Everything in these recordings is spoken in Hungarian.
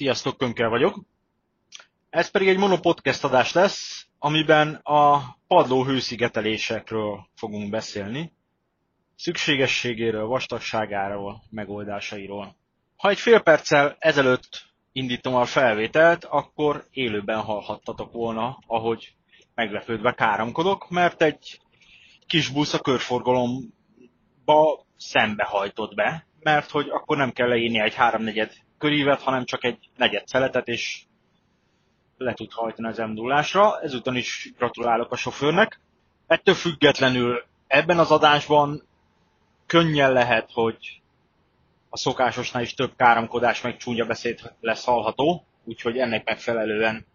Sziasztok, Könkel vagyok. Ez pedig egy monopodcast adás lesz, amiben a padló hőszigetelésekről fogunk beszélni, szükségességéről, vastagságáról, megoldásairól. Ha egy fél perccel ezelőtt indítom a felvételt, akkor élőben hallhattatok volna, ahogy meglepődve káromkodok, mert egy kis busz a körforgalomba szembehajtott be, mert hogy akkor nem kell leírni egy háromnegyed körívet, hanem csak egy negyed szeletet, és le tud hajtani az emdulásra. Ezután is gratulálok a sofőrnek. Ettől függetlenül ebben az adásban könnyen lehet, hogy a szokásosnál is több káromkodás meg csúnya beszéd lesz hallható, úgyhogy ennek megfelelően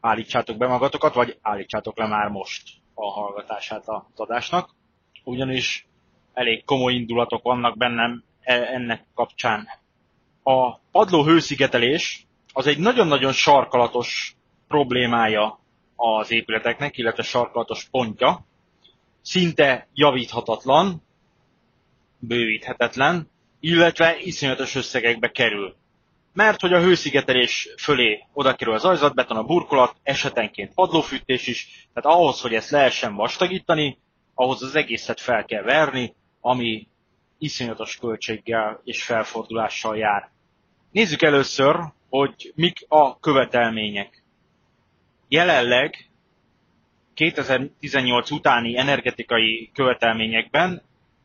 állítsátok be magatokat, vagy állítsátok le már most a hallgatását az adásnak. Ugyanis elég komoly indulatok vannak bennem e, ennek kapcsán. A padló hőszigetelés az egy nagyon-nagyon sarkalatos problémája az épületeknek, illetve sarkalatos pontja. Szinte javíthatatlan, bővíthetetlen, illetve iszonyatos összegekbe kerül. Mert hogy a hőszigetelés fölé oda kerül az ajzatbeton, a burkolat, esetenként padlófűtés is, tehát ahhoz, hogy ezt lehessen vastagítani, ahhoz az egészet fel kell verni, ami iszonyatos költséggel és felfordulással jár. Nézzük először, hogy mik a követelmények. Jelenleg 2018 utáni energetikai követelményekben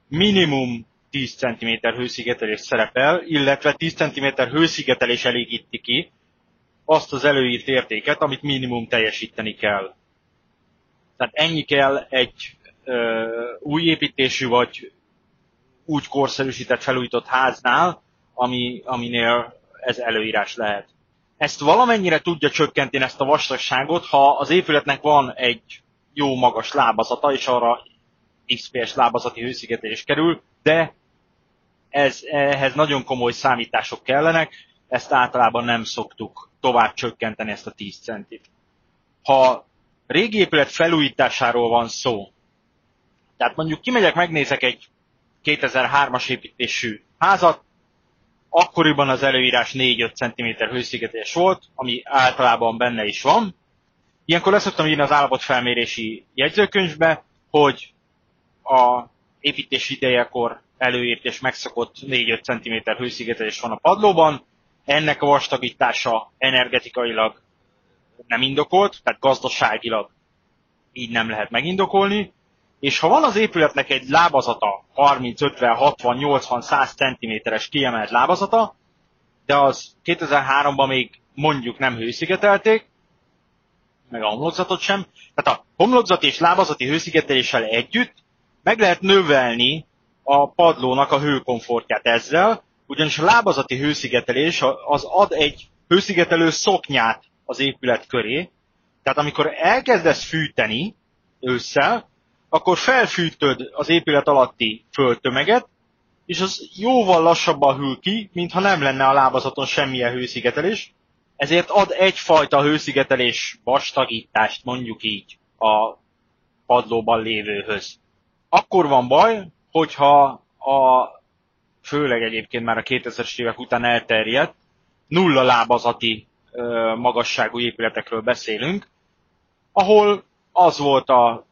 minimum 10 cm hőszigetelés szerepel, illetve 10 cm hőszigetelés elégíti ki azt az előírt értéket, amit minimum teljesíteni kell. Tehát ennyi kell egy ö, új építésű vagy úgy korszerűsített, felújított háznál, ami, aminél ez előírás lehet. Ezt valamennyire tudja csökkenteni ezt a vastagságot, ha az épületnek van egy jó magas lábazata, és arra XPS lábazati hőszigetelés kerül, de ez, ehhez nagyon komoly számítások kellenek, ezt általában nem szoktuk tovább csökkenteni ezt a 10 centit. Ha régi épület felújításáról van szó, tehát mondjuk kimegyek, megnézek egy 2003-as építésű házat, akkoriban az előírás 4-5 cm hőszigetelés volt, ami általában benne is van. Ilyenkor leszoktam írni az állapotfelmérési jegyzőkönyvbe, hogy a építés idejekor előírt és megszokott 4-5 cm hőszigetelés van a padlóban, ennek a vastagítása energetikailag nem indokolt, tehát gazdaságilag így nem lehet megindokolni, és ha van az épületnek egy lábazata, 30, 50, 60, 80, 100 cm-es kiemelt lábazata, de az 2003-ban még mondjuk nem hőszigetelték, meg a homlokzatot sem. Tehát a homlokzati és lábazati hőszigeteléssel együtt meg lehet növelni a padlónak a hőkomfortját ezzel, ugyanis a lábazati hőszigetelés az ad egy hőszigetelő szoknyát az épület köré, tehát amikor elkezdesz fűteni ősszel, akkor felfűtöd az épület alatti földtömeget, és az jóval lassabban hűl ki, mintha nem lenne a lábazaton semmilyen hőszigetelés, ezért ad egyfajta hőszigetelés vastagítást, mondjuk így, a padlóban lévőhöz. Akkor van baj, hogyha a főleg egyébként már a 2000-es évek után elterjedt, nulla lábazati magasságú épületekről beszélünk, ahol az volt a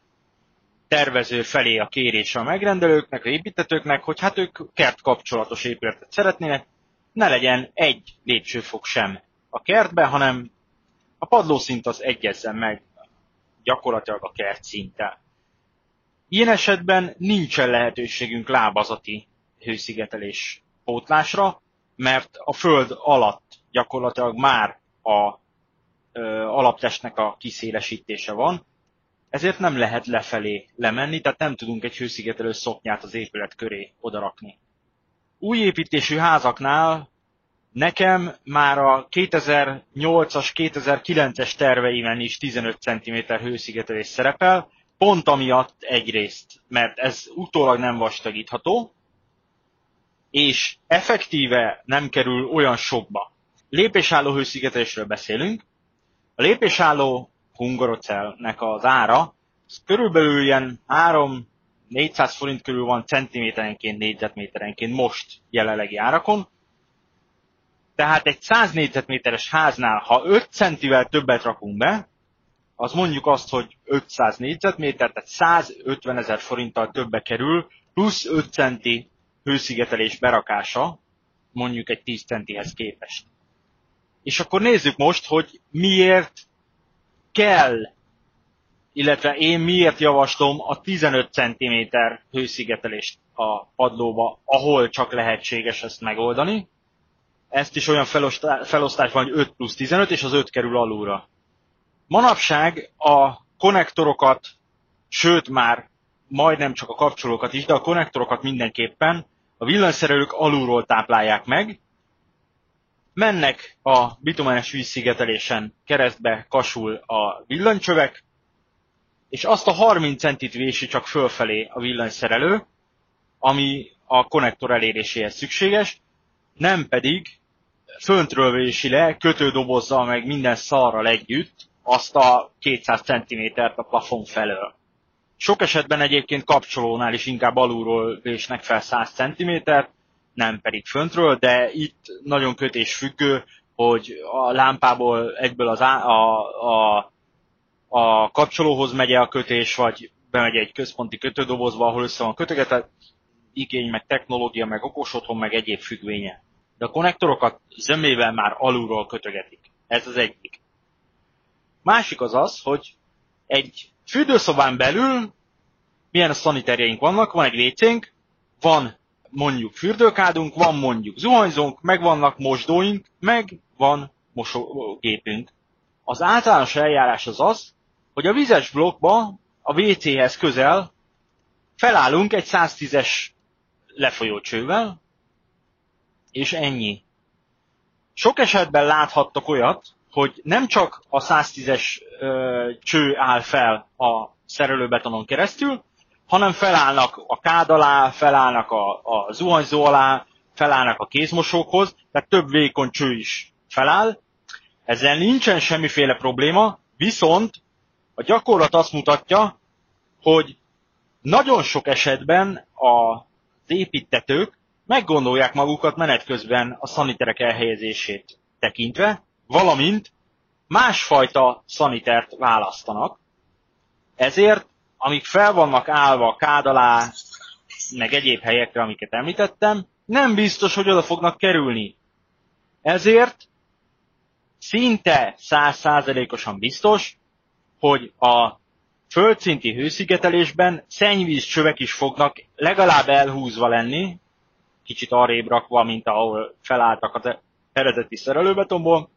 tervező felé a kérés a megrendelőknek, a építetőknek, hogy hát ők kert kapcsolatos épületet szeretnének, ne legyen egy lépcsőfok sem a kertbe, hanem a padlószint az egyezzen meg gyakorlatilag a kert szinttel. Ilyen esetben nincsen lehetőségünk lábazati hőszigetelés pótlásra, mert a föld alatt gyakorlatilag már a ö, alaptestnek a kiszélesítése van, ezért nem lehet lefelé lemenni, tehát nem tudunk egy hőszigetelő szoknyát az épület köré odarakni. Új építésű házaknál nekem már a 2008-as, 2009-es terveimen is 15 cm hőszigetelés szerepel, pont amiatt egyrészt, mert ez utólag nem vastagítható, és effektíve nem kerül olyan sokba. Lépésálló hőszigetelésről beszélünk. A lépésálló Hungarocelnek az ára, az körülbelül ilyen 3-400 forint körül van centiméterenként, négyzetméterenként most jelenlegi árakon. Tehát egy 100 négyzetméteres háznál, ha 5 centivel többet rakunk be, az mondjuk azt, hogy 500 négyzetméter, tehát 150 ezer forinttal többe kerül, plusz 5 centi hőszigetelés berakása, mondjuk egy 10 centihez képest. És akkor nézzük most, hogy miért kell, illetve én miért javaslom a 15 cm hőszigetelést a padlóba, ahol csak lehetséges ezt megoldani. Ezt is olyan felosztás van, hogy 5 plusz 15, és az 5 kerül alulra. Manapság a konnektorokat, sőt már majdnem csak a kapcsolókat is, de a konnektorokat mindenképpen a villanyszerelők alulról táplálják meg, mennek a bitumenes vízszigetelésen keresztbe kasul a villanycsövek, és azt a 30 centit vési csak fölfelé a villanyszerelő, ami a konnektor eléréséhez szükséges, nem pedig föntről vési le, kötődobozzal meg minden szarral együtt azt a 200 cm-t a plafon felől. Sok esetben egyébként kapcsolónál is inkább alulról vésnek fel 100 cm, nem pedig föntről, de itt nagyon kötés függő, hogy a lámpából egyből az á, a, a, a kapcsolóhoz megy a kötés, vagy bemegy egy központi kötődobozba, ahol össze van kötögetve, igény, meg technológia, meg okos otthon, meg egyéb függvénye. De a konnektorokat zömével már alulról kötögetik. Ez az egyik. Másik az az, hogy egy fürdőszobán belül milyen a szaniterjeink vannak, van egy WC-nk, van mondjuk fürdőkádunk, van mondjuk zuhanyzónk, meg vannak mosdóink, meg van mosógépünk. Az általános eljárás az az, hogy a vizes blokkba, a WC-hez közel felállunk egy 110-es lefolyócsővel, és ennyi. Sok esetben láthattok olyat, hogy nem csak a 110-es cső áll fel a szerelőbetonon keresztül, hanem felállnak a kád alá, felállnak a, a zuhanyzó alá, felállnak a kézmosókhoz, tehát több vékony cső is feláll. Ezzel nincsen semmiféle probléma, viszont a gyakorlat azt mutatja, hogy nagyon sok esetben az építetők meggondolják magukat menet közben a szaniterek elhelyezését tekintve, valamint másfajta szanitert választanak. Ezért amik fel vannak állva a kád alá, meg egyéb helyekre, amiket említettem, nem biztos, hogy oda fognak kerülni. Ezért szinte százszázalékosan biztos, hogy a földszinti hőszigetelésben szennyvíz csövek is fognak legalább elhúzva lenni, kicsit arrébb rakva, mint ahol felálltak az eredeti szerelőbetonból,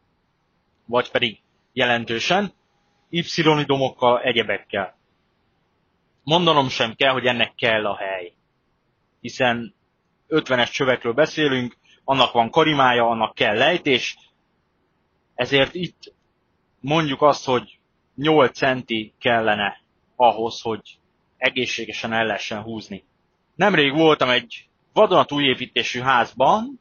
vagy pedig jelentősen, y-domokkal, egyebekkel mondanom sem kell, hogy ennek kell a hely. Hiszen 50-es csövekről beszélünk, annak van karimája, annak kell lejtés, ezért itt mondjuk azt, hogy 8 centi kellene ahhoz, hogy egészségesen el lehessen húzni. Nemrég voltam egy vadonatúj építésű házban,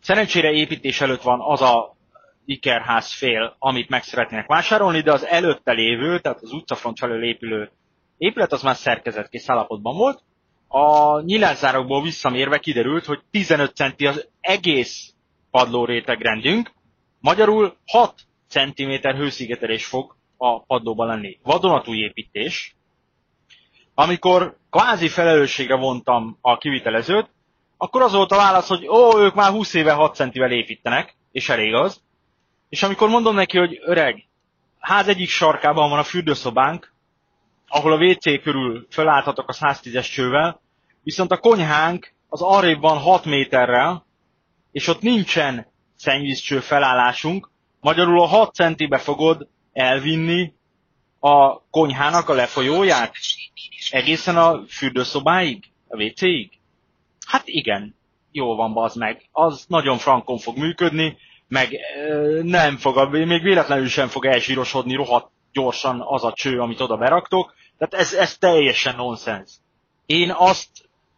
szerencsére építés előtt van az a ikerház fél, amit meg szeretnének vásárolni, de az előtte lévő, tehát az utcafront felől épülő épület az már szerkezetkész állapotban volt. A nyilászárokból visszamérve kiderült, hogy 15 centi az egész padló rétegrendünk, magyarul 6 cm hőszigetelés fog a padlóban lenni. Vadonatúj építés. Amikor kvázi felelősségre vontam a kivitelezőt, akkor az volt a válasz, hogy ó, ők már 20 éve 6 centivel építenek, és elég az. És amikor mondom neki, hogy öreg, ház egyik sarkában van a fürdőszobánk, ahol a WC körül felállhatok a 110-es csővel, viszont a konyhánk az arrébb van 6 méterrel, és ott nincsen szennyvízcső felállásunk, magyarul a 6 centibe fogod elvinni a konyhának a lefolyóját egészen a fürdőszobáig, a WC-ig? Hát igen, jó van, bazd meg. Az nagyon frankon fog működni, meg ö, nem fog, még véletlenül sem fog elsírosodni rohadt gyorsan az a cső, amit oda beraktok. Tehát ez, ez teljesen nonsens. Én azt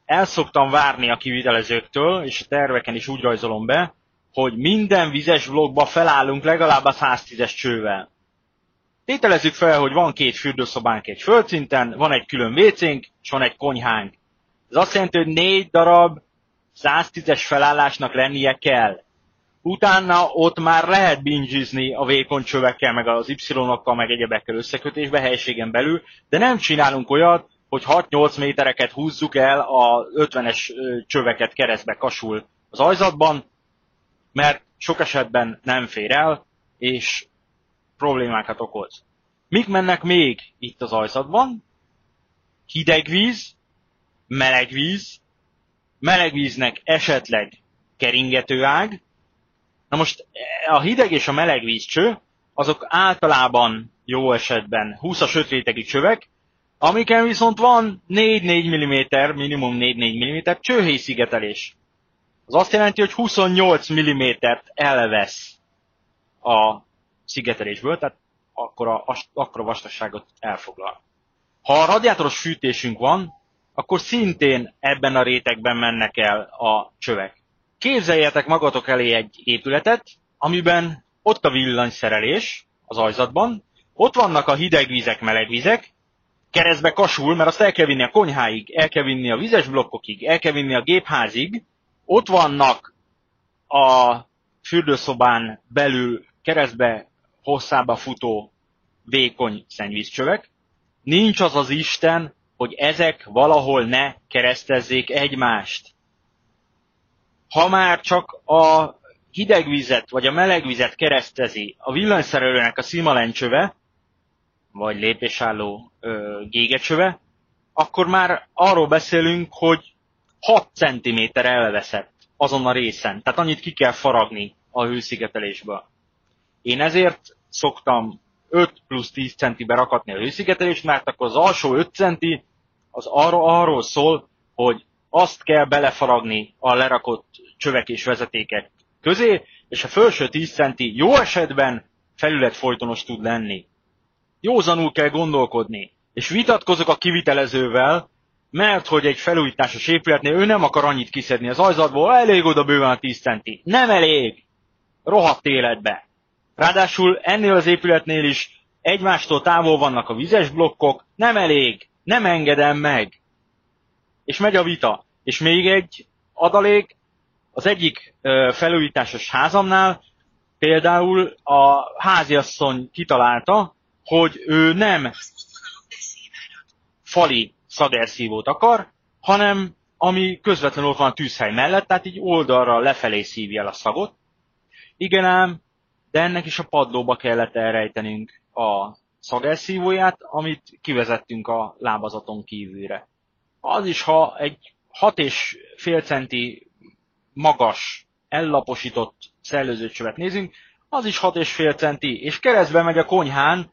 el szoktam várni a kivitelezőktől, és a terveken is úgy rajzolom be, hogy minden vizes vlogba felállunk legalább a 110-es csővel. Tételezzük fel, hogy van két fürdőszobánk egy földszinten, van egy külön WC-nk, és van egy konyhánk. Ez azt jelenti, hogy négy darab 110-es felállásnak lennie kell. Utána ott már lehet bingizni a vékony csövekkel, meg az Y-okkal, meg egyebekkel összekötésbe helységen belül, de nem csinálunk olyat, hogy 6-8 métereket húzzuk el a 50-es csöveket keresztbe kasul az ajzatban, mert sok esetben nem fér el, és problémákat okoz. Mik mennek még itt az ajzatban? Hideg víz, meleg víz, meleg víznek esetleg keringető ág. Na most a hideg és a meleg vízcső, azok általában jó esetben 20-as 5 rétegű csövek, amiken viszont van 4-4 mm, minimum 4-4 mm csőhélyszigetelés. Az azt jelenti, hogy 28 mm-t elvesz a szigetelésből, tehát akkor a, akkor a vastagságot elfoglal. Ha a radiátoros fűtésünk van, akkor szintén ebben a rétegben mennek el a csövek. Képzeljetek magatok elé egy épületet, amiben ott a villanyszerelés az ajzatban, ott vannak a hideg vizek, meleg vizek, keresztbe kasul, mert azt el kell vinni a konyháig, el kell vinni a vizes blokkokig, el kell vinni a gépházig, ott vannak a fürdőszobán belül keresztbe hosszába futó vékony szennyvízcsövek. Nincs az az Isten, hogy ezek valahol ne keresztezzék egymást. Ha már csak a hideg vizet vagy a meleg vizet keresztezi a villanyszerelőnek a szimalencsöve, vagy lépésálló ö, gégecsöve, akkor már arról beszélünk, hogy 6 cm elveszett azon a részen. Tehát annyit ki kell faragni a hőszigetelésből. Én ezért szoktam 5 plusz 10 centibe rakatni a hőszigetelést, mert akkor az alsó 5 centi az arról, arról szól, hogy azt kell belefaragni a lerakott csövek és vezetékek közé, és a felső 10 centi jó esetben felületfolytonos tud lenni. Józanul kell gondolkodni, és vitatkozok a kivitelezővel, mert hogy egy felújításos épületnél ő nem akar annyit kiszedni az ajzatból, elég oda bőven a 10 centi. Nem elég! Rohadt életbe. Ráadásul ennél az épületnél is egymástól távol vannak a vizes blokkok, nem elég, nem engedem meg. És megy a vita. És még egy adalék, az egyik felújításos házamnál például a háziasszony kitalálta, hogy ő nem fali szagerszívót akar, hanem ami közvetlenül ott van a tűzhely mellett, tehát így oldalra lefelé szívja el a szagot. Igen ám, de ennek is a padlóba kellett elrejtenünk a szagelszívóját, amit kivezettünk a lábazaton kívülre. Az is, ha egy 6,5 centi magas, ellaposított szellőzőcsövet nézünk, az is 6,5 centi, és keresztbe megy a konyhán,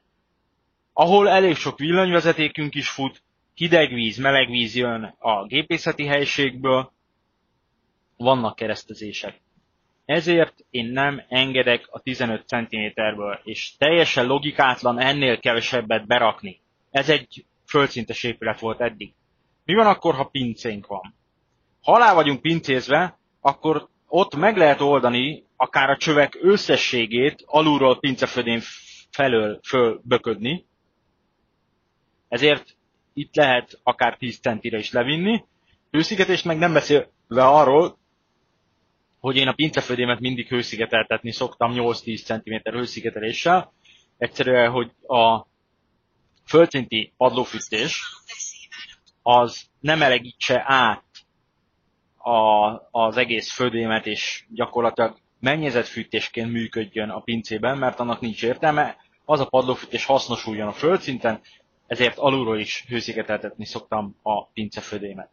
ahol elég sok villanyvezetékünk is fut, hideg víz, meleg víz jön a gépészeti helységből, vannak keresztezések. Ezért én nem engedek a 15 cm-ből, és teljesen logikátlan ennél kevesebbet berakni. Ez egy földszintes épület volt eddig. Mi van akkor, ha pincénk van? Ha alá vagyunk pincézve, akkor ott meg lehet oldani akár a csövek összességét alulról pincefödén felől fölböködni. Ezért itt lehet akár 10 centire is levinni. Hőszigetést meg nem beszélve arról, hogy én a pincefödémet mindig hőszigeteltetni szoktam 8-10 cm hőszigeteléssel. Egyszerűen, hogy a földszinti padlófűtés az nem elegítse át a, az egész födémet, és gyakorlatilag mennyezetfűtésként működjön a pincében, mert annak nincs értelme. Az a padlófűtés hasznosuljon a földszinten, ezért alulról is hőszigeteltetni szoktam a pincefödémet.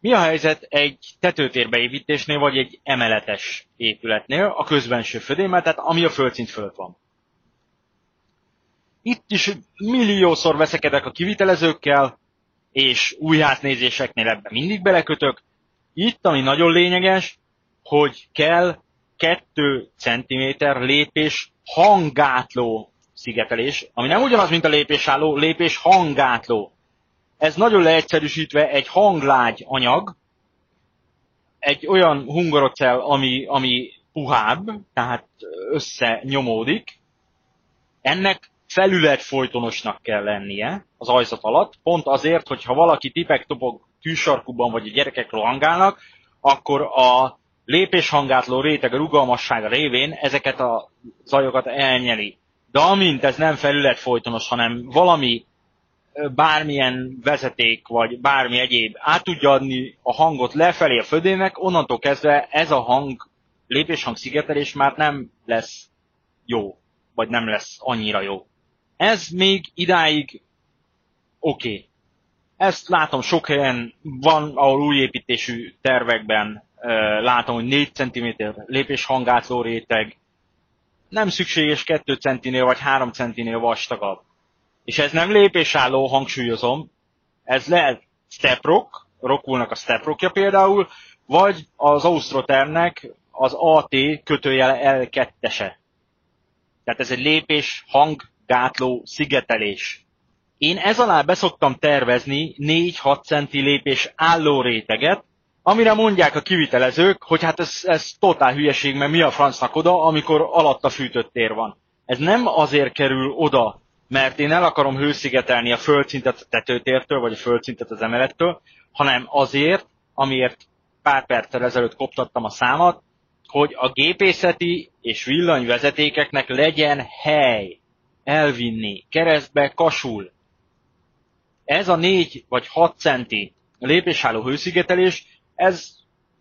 Mi a helyzet egy tetőtérbeépítésnél, vagy egy emeletes épületnél, a közbenső födémmel, tehát ami a földszint fölött van? Itt is milliószor veszekedek a kivitelezőkkel, és újháznézéseknél ebben mindig belekötök. Itt, ami nagyon lényeges, hogy kell 2 cm lépés hangátló szigetelés, ami nem ugyanaz, mint a lépésálló, lépés hangátló. Ez nagyon leegyszerűsítve egy hanglágy anyag, egy olyan hungarocell, ami, ami puhább, tehát összenyomódik, ennek felület folytonosnak kell lennie az ajzat alatt, pont azért, hogy ha valaki tipek-topog tűsarkuban, vagy a gyerekek rohangálnak, akkor a lépéshangátló réteg rugalmassága révén ezeket a zajokat elnyeli. De amint ez nem felület folytonos, hanem valami bármilyen vezeték, vagy bármi egyéb át tudja adni a hangot lefelé a födének, onnantól kezdve ez a hang, lépéshang szigetelés már nem lesz jó, vagy nem lesz annyira jó. Ez még idáig oké. Okay. Ezt látom sok helyen, van, ahol új építésű tervekben látom, hogy 4 cm lépés hangátló réteg, nem szükséges 2 centinél vagy 3 centinél vastagabb. És ez nem lépésálló, hangsúlyozom, ez lehet step rock, rockulnak a step rockja például, vagy az Austrotermnek az AT kötőjele L2-ese. Tehát ez egy lépés, hang, gátló, szigetelés. Én ez alá beszoktam tervezni 4-6 centi lépés álló réteget, amire mondják a kivitelezők, hogy hát ez, ez totál hülyeség, mert mi a francnak oda, amikor alatta fűtött tér van. Ez nem azért kerül oda, mert én el akarom hőszigetelni a földszintet a tetőtértől, vagy a földszintet az emelettől, hanem azért, amiért pár perccel ezelőtt koptattam a számat, hogy a gépészeti és villanyvezetékeknek legyen hely elvinni, keresztbe kasul. Ez a 4 vagy 6 centi lépésálló hőszigetelés, ez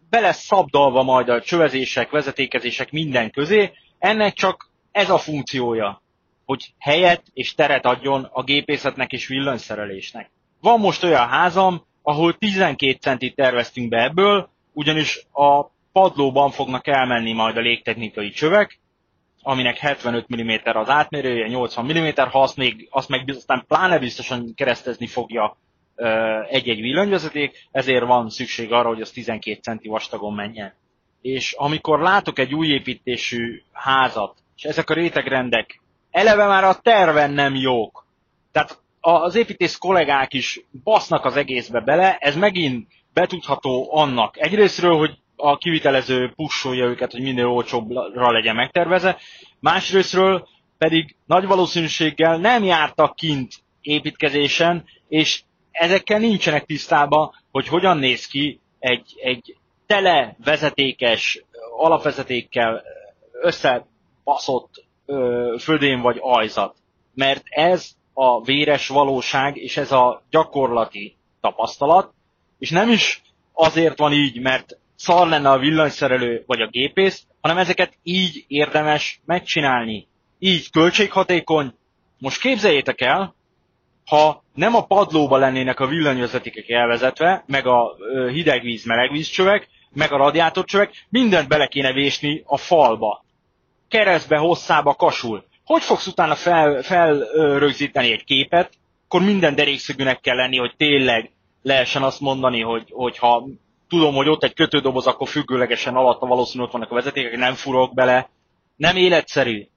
be lesz szabdalva majd a csövezések, vezetékezések minden közé, ennek csak ez a funkciója, hogy helyet és teret adjon a gépészetnek és villanyszerelésnek. Van most olyan házam, ahol 12 centit terveztünk be ebből, ugyanis a padlóban fognak elmenni majd a légtechnikai csövek, aminek 75 mm az átmérője, 80 mm, ha azt, még, azt meg aztán pláne biztosan keresztezni fogja egy-egy villanyvezeték, ezért van szükség arra, hogy az 12 centi vastagon menjen. És amikor látok egy új építésű házat, és ezek a rétegrendek eleve már a terven nem jók, tehát az építész kollégák is basznak az egészbe bele, ez megint betudható annak. Egyrésztről, hogy a kivitelező pusolja őket, hogy minél olcsóbbra legyen megtervezve, másrésztről pedig nagy valószínűséggel nem jártak kint építkezésen, és ezekkel nincsenek tisztában, hogy hogyan néz ki egy, egy tele vezetékes, alapvezetékkel összebaszott ö, földén vagy ajzat. Mert ez a véres valóság, és ez a gyakorlati tapasztalat, és nem is azért van így, mert szar lenne a villanyszerelő vagy a gépész, hanem ezeket így érdemes megcsinálni. Így költséghatékony. Most képzeljétek el, ha nem a padlóba lennének a villanyvezetékek elvezetve, meg a hidegvíz, melegvízcsövek, meg a radiátorcsövek, mindent bele kéne vésni a falba. Keresztbe, hosszába, kasul. Hogy fogsz utána fel, felrögzíteni egy képet, akkor minden derékszögűnek kell lenni, hogy tényleg lehessen azt mondani, hogy, hogy ha tudom, hogy ott egy kötődoboz, akkor függőlegesen alatta valószínűleg ott vannak a vezetékek, nem furok bele. Nem életszerű.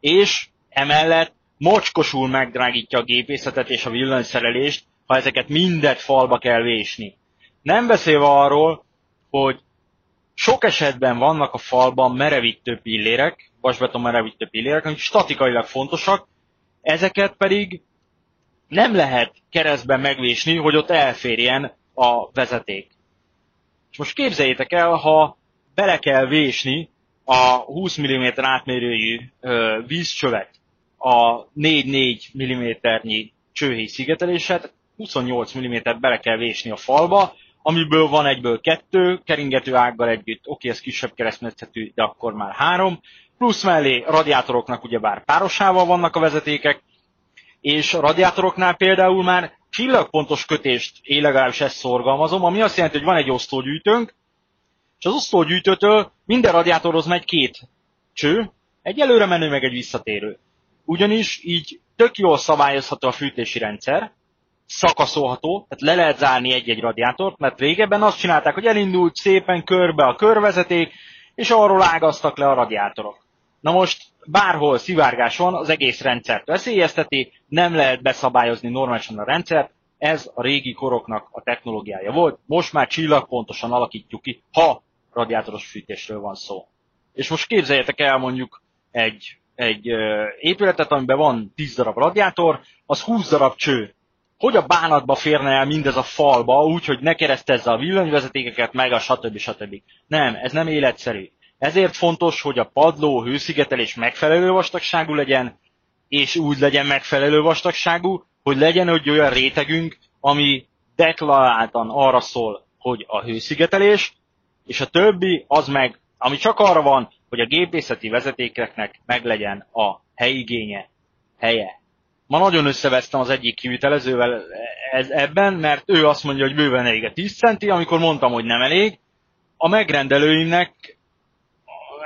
És emellett mocskosul megdrágítja a gépészetet és a villanyszerelést, ha ezeket mindet falba kell vésni. Nem beszélve arról, hogy sok esetben vannak a falban merevítő pillérek, vasbeton merevítő pillérek, amik statikailag fontosak, ezeket pedig nem lehet keresztben megvésni, hogy ott elférjen a vezeték. És most képzeljétek el, ha bele kell vésni a 20 mm átmérőjű vízcsövet a 4-4 mm-nyi csőhéj szigeteléset, 28 mm bele kell vésni a falba, amiből van egyből kettő, keringető ággal együtt, oké, ez kisebb keresztmetszetű, de akkor már három, plusz mellé radiátoroknak ugyebár párosával vannak a vezetékek, és a radiátoroknál például már csillagpontos kötést én legalábbis ezt szorgalmazom, ami azt jelenti, hogy van egy osztógyűjtőnk, és az osztógyűjtőtől minden radiátorhoz megy két cső, egy előre menő, meg egy visszatérő. Ugyanis így tök jól szabályozható a fűtési rendszer, szakaszolható, tehát le lehet zárni egy-egy radiátort, mert régebben azt csinálták, hogy elindult szépen körbe a körvezeték, és arról ágaztak le a radiátorok. Na most bárhol szivárgás van, az egész rendszert veszélyezteti, nem lehet beszabályozni normálisan a rendszert, ez a régi koroknak a technológiája volt, most már csillagpontosan alakítjuk ki, ha radiátoros fűtésről van szó. És most képzeljetek el mondjuk egy egy épületet, amiben van 10 darab radiátor, az 20 darab cső. hogy a bánatba férne el mindez a falba, úgy, hogy ne keresztezze a villanyvezetékeket, meg a stb. stb. Nem, ez nem életszerű. Ezért fontos, hogy a padló hőszigetelés megfelelő vastagságú legyen, és úgy legyen megfelelő vastagságú, hogy legyen egy olyan rétegünk, ami deklaráltan arra szól, hogy a hőszigetelés, és a többi az meg, ami csak arra van, hogy a gépészeti vezetékeknek meglegyen a helyigénye, helye. Ma nagyon összevesztem az egyik kivitelezővel ez, ebben, mert ő azt mondja, hogy bőven elég a 10 centi, amikor mondtam, hogy nem elég. A megrendelőimnek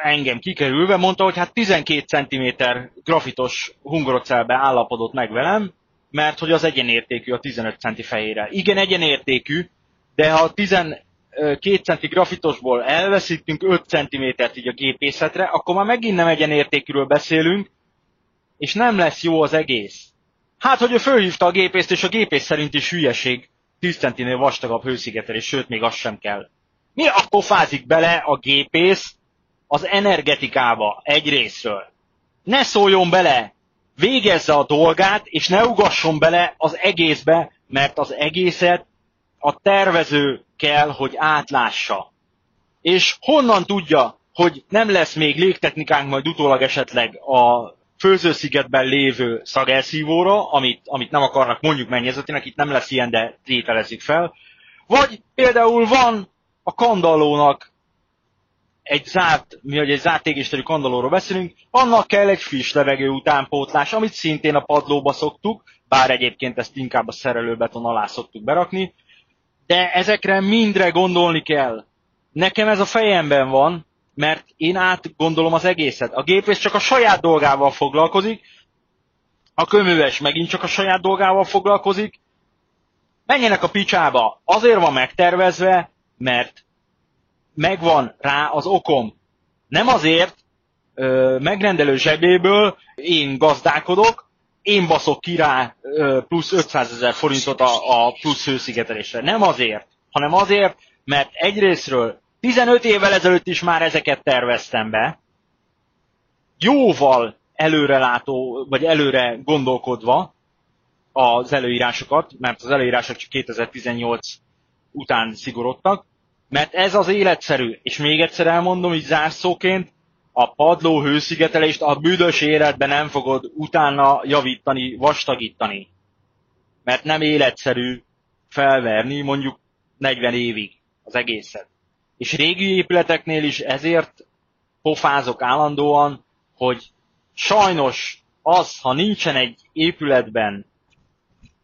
engem kikerülve mondta, hogy hát 12 cm grafitos hungarocelbe állapodott meg velem, mert hogy az egyenértékű a 15 centi fejére. Igen, egyenértékű, de ha 12 centi grafitosból elveszítünk 5 cm-t így a gépészetre, akkor már megint nem egyenértékűről beszélünk, és nem lesz jó az egész. Hát, hogy ő fölhívta a gépészt, és a gépész szerint is hülyeség 10 centinél vastagabb hőszigetelés, sőt, még az sem kell. Mi akkor fázik bele a gépész az energetikába egy részről? Ne szóljon bele, végezze a dolgát, és ne ugasson bele az egészbe, mert az egészet a tervező kell, hogy átlássa. És honnan tudja, hogy nem lesz még légtechnikánk majd utólag esetleg a főzőszigetben lévő szagelszívóra, amit, amit nem akarnak mondjuk mennyezetének, itt nem lesz ilyen, de tételezik fel. Vagy például van a kandallónak egy zárt, mi hogy egy zárt égésterű kandallóról beszélünk, annak kell egy friss levegő utánpótlás, amit szintén a padlóba szoktuk, bár egyébként ezt inkább a szerelőbeton alá szoktuk berakni, de ezekre mindre gondolni kell. Nekem ez a fejemben van, mert én átgondolom az egészet. A gépész csak a saját dolgával foglalkozik, a köműves megint csak a saját dolgával foglalkozik. Menjenek a picsába. Azért van megtervezve, mert megvan rá az okom. Nem azért, ö, megrendelő zsebéből én gazdálkodok, én baszok ki rá ö, plusz 500 ezer forintot a, a plusz hőszigetelésre. Nem azért, hanem azért, mert egyrésztről 15 évvel ezelőtt is már ezeket terveztem be, jóval előrelátó, vagy előre gondolkodva az előírásokat, mert az előírások csak 2018 után szigorodtak, mert ez az életszerű, és még egyszer elmondom így zárszóként, a padló hőszigetelést a büdös életben nem fogod utána javítani, vastagítani. Mert nem életszerű felverni mondjuk 40 évig az egészet. És régi épületeknél is ezért pofázok állandóan, hogy sajnos az, ha nincsen egy épületben,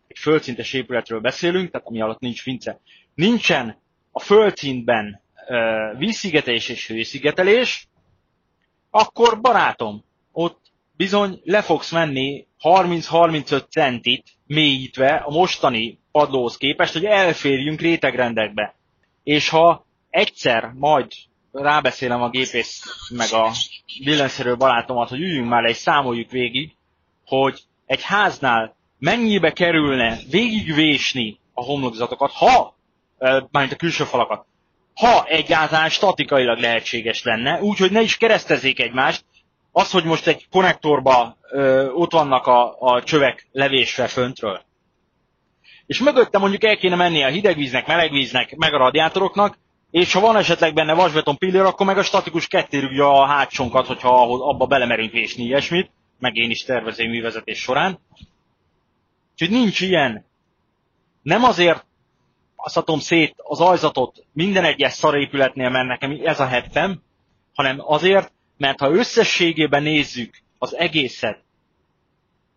egy földszintes épületről beszélünk, tehát ami alatt nincs vince, nincsen a földszintben vízszigetelés és hőszigetelés, akkor barátom, ott bizony le fogsz menni 30-35 centit mélyítve a mostani padlóhoz képest, hogy elférjünk rétegrendekbe. És ha egyszer majd rábeszélem a gépész meg a villanyszerű barátomat, hogy üljünk már egy számoljuk végig, hogy egy háznál mennyibe kerülne végigvésni a homlokzatokat, ha, mármint a külső falakat, ha egyáltalán statikailag lehetséges lenne, úgyhogy ne is keresztezzék egymást, az, hogy most egy konnektorba ö, ott vannak a, a csövek levésve föntről, és mögötte mondjuk el kéne menni a hidegvíznek, melegvíznek, meg a radiátoroknak, és ha van esetleg benne vasbeton pillér, akkor meg a statikus ketté rúgja a hátsónkat, hogyha ahhoz, abba belemerünk vésni ilyesmit, meg én is tervezém művezetés során. Úgyhogy nincs ilyen. Nem azért asszatom szét az ajzatot. Minden egyes szarépületnél, mert nekem ez a hettem, hanem azért, mert ha összességében nézzük az egészet,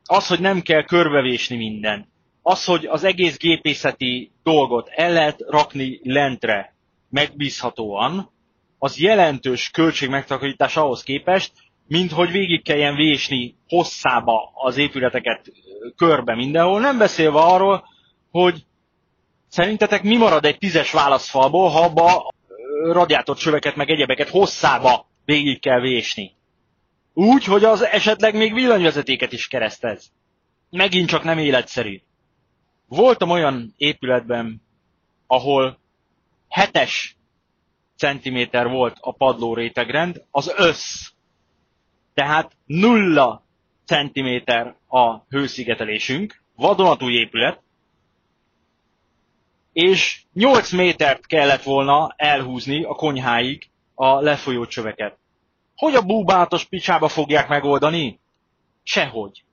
az, hogy nem kell körbevésni minden, az, hogy az egész gépészeti dolgot el lehet rakni lentre, megbízhatóan, az jelentős költségmegtakarítás ahhoz képest, mint hogy végig kelljen vésni hosszába az épületeket körbe mindenhol, nem beszélve arról, hogy szerintetek mi marad egy tízes válaszfalból, ha abba radiátorcsöveket meg egyebeket hosszába végig kell vésni. Úgy, hogy az esetleg még villanyvezetéket is keresztez. Megint csak nem életszerű. Voltam olyan épületben, ahol 7-es centiméter volt a padló rétegrend, az össz. Tehát nulla centiméter a hőszigetelésünk, vadonatúj épület, és 8 métert kellett volna elhúzni a konyháig a lefolyó csöveket. Hogy a búbátos picsába fogják megoldani? Sehogy.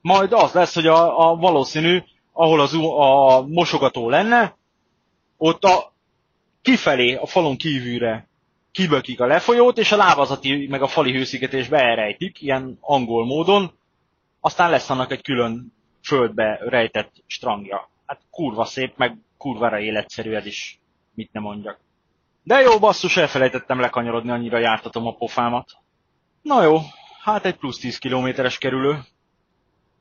Majd az lesz, hogy a, a valószínű, ahol az, a mosogató lenne, ott a kifelé, a falon kívülre kibökik a lefolyót, és a lábazati meg a fali hőszigetésbe elrejtik, ilyen angol módon, aztán lesz annak egy külön földbe rejtett strangja. Hát kurva szép, meg kurvára életszerű ez is, mit ne mondjak. De jó basszus, elfelejtettem lekanyarodni, annyira jártatom a pofámat. Na jó, hát egy plusz 10 kilométeres kerülő.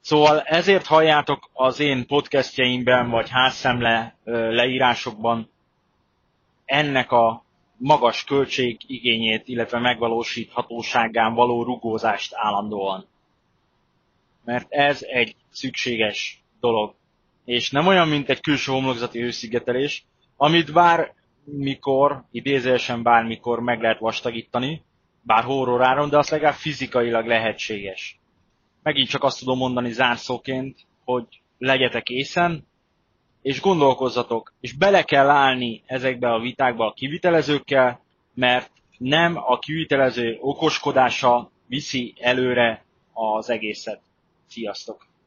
Szóval ezért halljátok az én podcastjeimben, vagy házszemle leírásokban ennek a magas költségigényét, illetve megvalósíthatóságán való rugózást állandóan. Mert ez egy szükséges dolog. És nem olyan, mint egy külső homlokzati őszigetelés, amit bár mikor, idézősen bármikor meg lehet vastagítani, bár horroráron, de az legalább fizikailag lehetséges. Megint csak azt tudom mondani zárszóként, hogy legyetek észen, és gondolkozzatok, és bele kell állni ezekbe a vitákba a kivitelezőkkel, mert nem a kivitelező okoskodása viszi előre az egészet. Sziasztok!